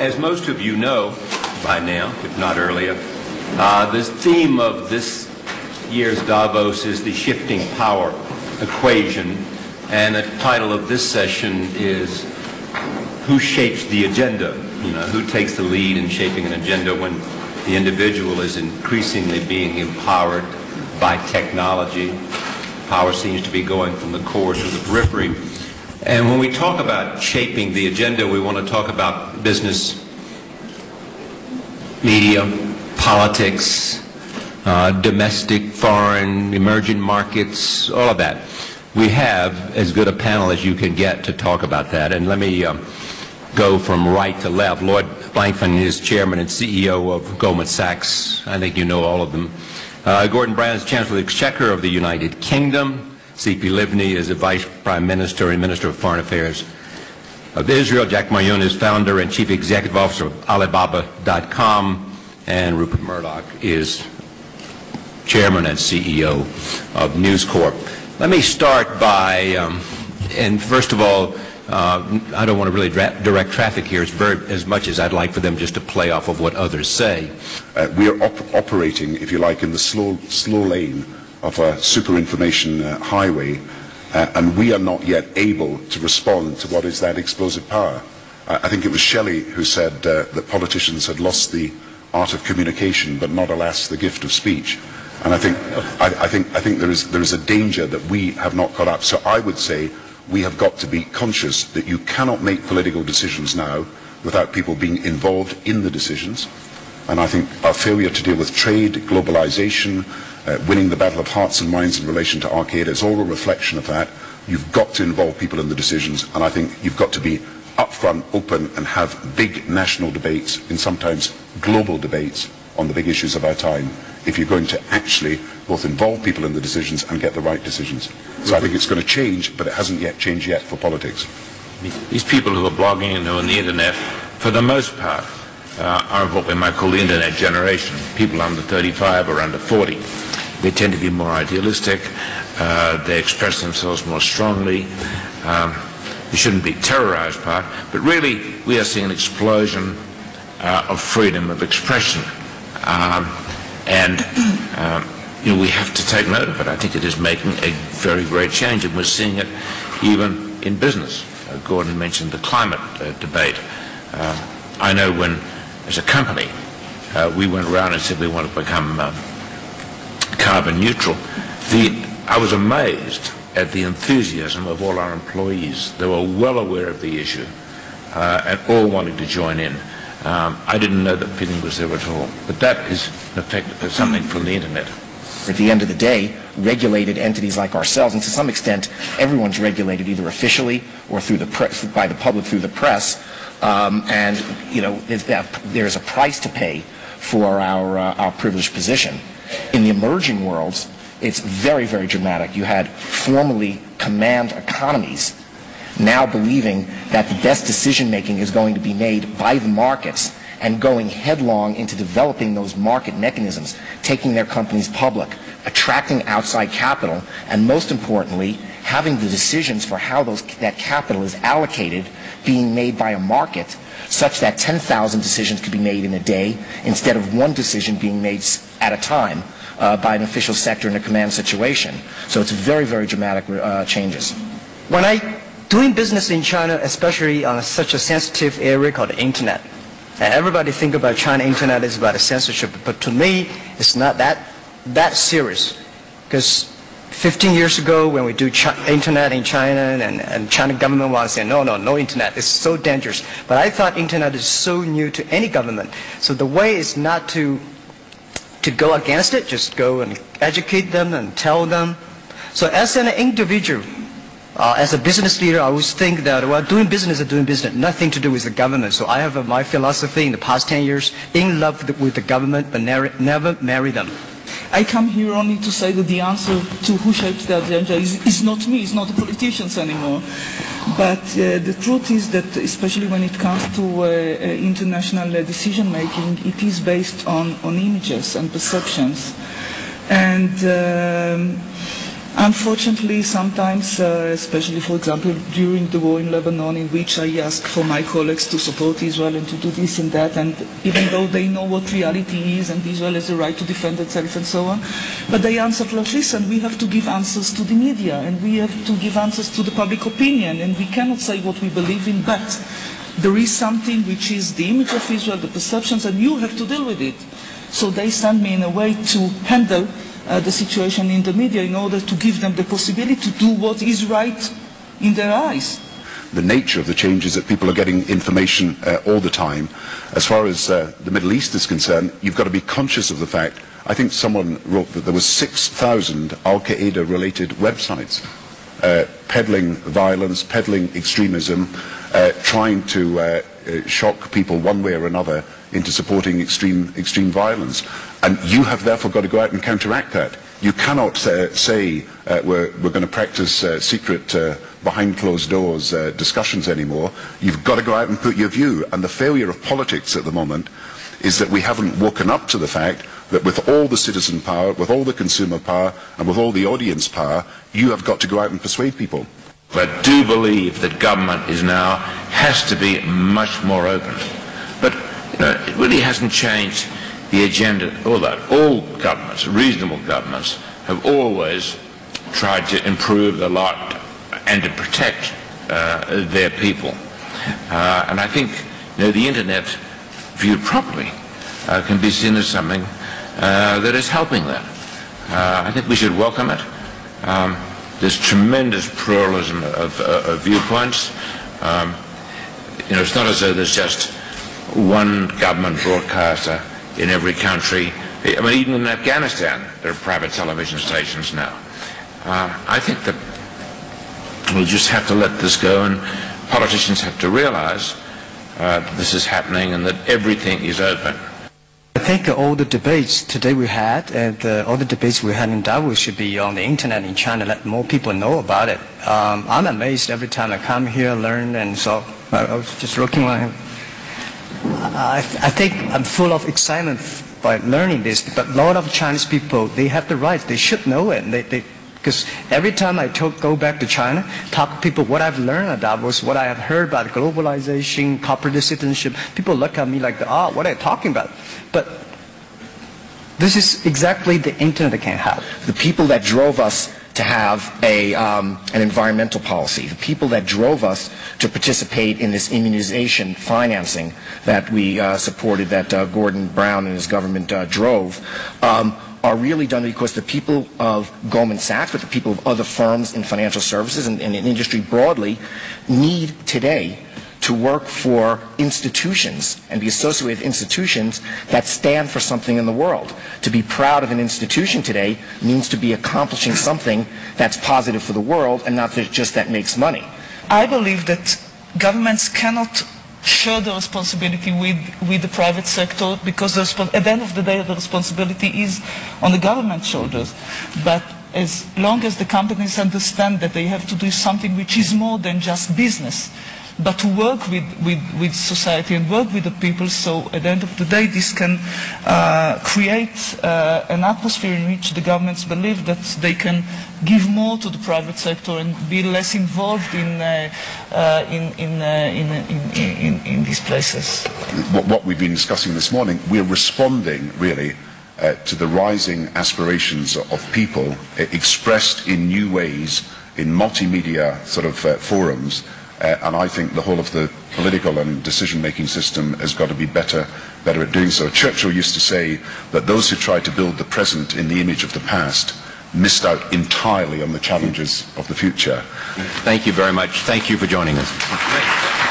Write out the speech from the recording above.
As most of you know by now, if not earlier, uh, the theme of this year's Davos is the shifting power equation, and the title of this session is Who Shapes the Agenda? You know, who takes the lead in shaping an agenda when the individual is increasingly being empowered by technology. Power seems to be going from the core to the periphery. And when we talk about shaping the agenda, we want to talk about business, media, politics, uh, domestic, foreign, emerging markets, all of that. We have as good a panel as you can get to talk about that. And let me um, go from right to left. Lloyd Blankfein is chairman and CEO of Goldman Sachs. I think you know all of them. Uh, Gordon Brown is Chancellor of the Exchequer of the United Kingdom. Tzipi Livni is the Vice Prime Minister and Minister of Foreign Affairs of Israel. Jack Mayun is founder and Chief Executive Officer of Alibaba.com. And Rupert Murdoch is Chairman and CEO of News Corp. Let me start by, um, and first of all, uh, I don't want to really direct traffic here as, very, as much as I'd like for them just to play off of what others say. Uh, we are op- operating, if you like, in the slow, slow lane of a super information uh, highway, uh, and we are not yet able to respond to what is that explosive power. I think it was Shelley who said uh, that politicians had lost the art of communication, but not, alas, the gift of speech. And I think, I, I, think, I think there, is, there is a danger that we have not caught up. So I would say we have got to be conscious that you cannot make political decisions now without people being involved in the decisions. And I think our failure to deal with trade, globalization, uh, winning the battle of hearts and minds in relation to Al Qaeda is all a reflection of that. You've got to involve people in the decisions, and I think you've got to be upfront, open, and have big national debates, and sometimes global debates, on the big issues of our time if you're going to actually both involve people in the decisions and get the right decisions. So I think it's going to change, but it hasn't yet changed yet for politics. These people who are blogging and who are on the internet, for the most part, uh, are what we might call the internet generation. People under 35 or under 40. They tend to be more idealistic. Uh, they express themselves more strongly. Um, they shouldn't be terrorized by it. But really, we are seeing an explosion uh, of freedom of expression. Um, and um, you know, we have to take note of it. I think it is making a very great change, and we're seeing it even in business. Uh, Gordon mentioned the climate uh, debate. Uh, I know when, as a company, uh, we went around and said we want to become um, carbon neutral. The, I was amazed at the enthusiasm of all our employees. They were well aware of the issue uh, and all wanting to join in. Um, I didn't know that feeling was there at all. But that is, in effect, something from the internet. At the end of the day, regulated entities like ourselves, and to some extent, everyone's regulated either officially or through the press, by the public through the press. Um, and you know, there's a price to pay for our uh, our privileged position. In the emerging worlds, it's very, very dramatic. You had formerly command economies now believing that the best decision making is going to be made by the markets and going headlong into developing those market mechanisms, taking their companies public, attracting outside capital, and most importantly, having the decisions for how those, that capital is allocated being made by a market such that 10,000 decisions could be made in a day instead of one decision being made at a time uh, by an official sector in a command situation. So it's very, very dramatic uh, changes. When I doing business in China, especially on such a sensitive area called the internet. Everybody think about China internet is about censorship, but to me, it's not that that serious. Because 15 years ago, when we do internet in China, and, and China government was saying, no, no, no internet, it's so dangerous. But I thought internet is so new to any government. So the way is not to to go against it, just go and educate them and tell them. So as an individual, uh, as a business leader, I always think that, well, doing business is doing business, nothing to do with the government. So I have uh, my philosophy in the past 10 years, in love with the government, but never, marry them. I come here only to say that the answer to who shapes the agenda is, is not me, it's not the politicians anymore. But uh, the truth is that, especially when it comes to uh, uh international uh, decision making, it is based on, on images and perceptions. And um, Unfortunately, sometimes, uh, especially for example during the war in Lebanon, in which I ask for my colleagues to support Israel and to do this and that, and even though they know what reality is and Israel has the right to defend itself and so on, but they answer "Look, listen, we have to give answers to the media and we have to give answers to the public opinion, and we cannot say what we believe in, but there is something which is the image of Israel, the perceptions, and you have to deal with it." So they send me in a way to handle uh, the situation in the media in order to give them the possibility to do what is right in their eyes. the nature of the changes that people are getting information uh, all the time. As far as uh, the Middle East is concerned, you've got to be conscious of the fact. I think someone wrote that there was 6,000 Al Qaeda related websites uh, peddling violence, peddling extremism, uh, trying to uh, shock people one way or another into supporting extreme, extreme violence. And you have therefore got to go out and counteract that. You cannot uh, say uh, we're, we're going to practice uh, secret uh, behind closed doors uh, discussions anymore. You've got to go out and put your view. And the failure of politics at the moment is that we haven't woken up to the fact that with all the citizen power, with all the consumer power, and with all the audience power, you have got to go out and persuade people. But I do believe that government is now, has to be much more open. Know, it really hasn't changed the agenda, although all governments, reasonable governments, have always tried to improve the lot and to protect uh, their people. Uh, and I think you know, the internet, viewed properly, uh, can be seen as something uh, that is helping that. Uh, I think we should welcome it. Um, there's tremendous pluralism of, uh, of viewpoints. Um, you know, it's not as though there's just one government broadcaster in every country. I mean, even in Afghanistan, there are private television stations now. Uh, I think that we'll just have to let this go, and politicians have to realize uh, this is happening and that everything is open. I think all the debates today we had and uh, all the debates we had in Davos should be on the internet in China, let more people know about it. Um, I'm amazed every time I come here, learn, and so I I was just looking like, I, I think I'm full of excitement by learning this, but a lot of Chinese people, they have the right, they should know it. They, they, because every time I talk, go back to China, talk to people, what I've learned about was what I have heard about globalization, corporate citizenship, people look at me like, ah, what are you talking about? But this is exactly the internet can help. the people that drove us to have a, um, an environmental policy, the people that drove us to participate in this immunization financing that we uh, supported, that uh, Gordon Brown and his government uh, drove, um, are really done because the people of Goldman Sachs, but the people of other firms in financial services and, and in industry broadly, need today to work for institutions and be associated with institutions that stand for something in the world. To be proud of an institution today means to be accomplishing something that's positive for the world and not just that makes money. I believe that governments cannot share the responsibility with, with the private sector because the, at the end of the day the responsibility is on the government shoulders. But as long as the companies understand that they have to do something which is more than just business, but to work with, with, with society and work with the people, so at the end of the day this can uh, create uh, an atmosphere in which the governments believe that they can give more to the private sector and be less involved in, uh, uh, in, uh, in, in, in, in these places. what, what we've been discussing this morning, we're responding really uh, to the rising aspirations of people uh, expressed in new ways in multimedia sort of uh, forums. Uh, and I think the whole of the political and decision-making system has got to be better, better at doing so. Churchill used to say that those who try to build the present in the image of the past missed out entirely on the challenges of the future. Thank you very much. Thank you for joining us.